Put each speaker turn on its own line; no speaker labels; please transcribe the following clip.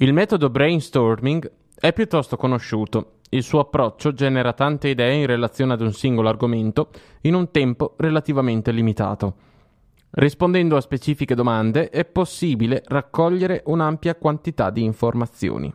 Il metodo brainstorming è piuttosto conosciuto. Il suo approccio genera tante idee in relazione ad un singolo argomento in un tempo relativamente limitato. Rispondendo a specifiche domande è possibile raccogliere un'ampia quantità di informazioni.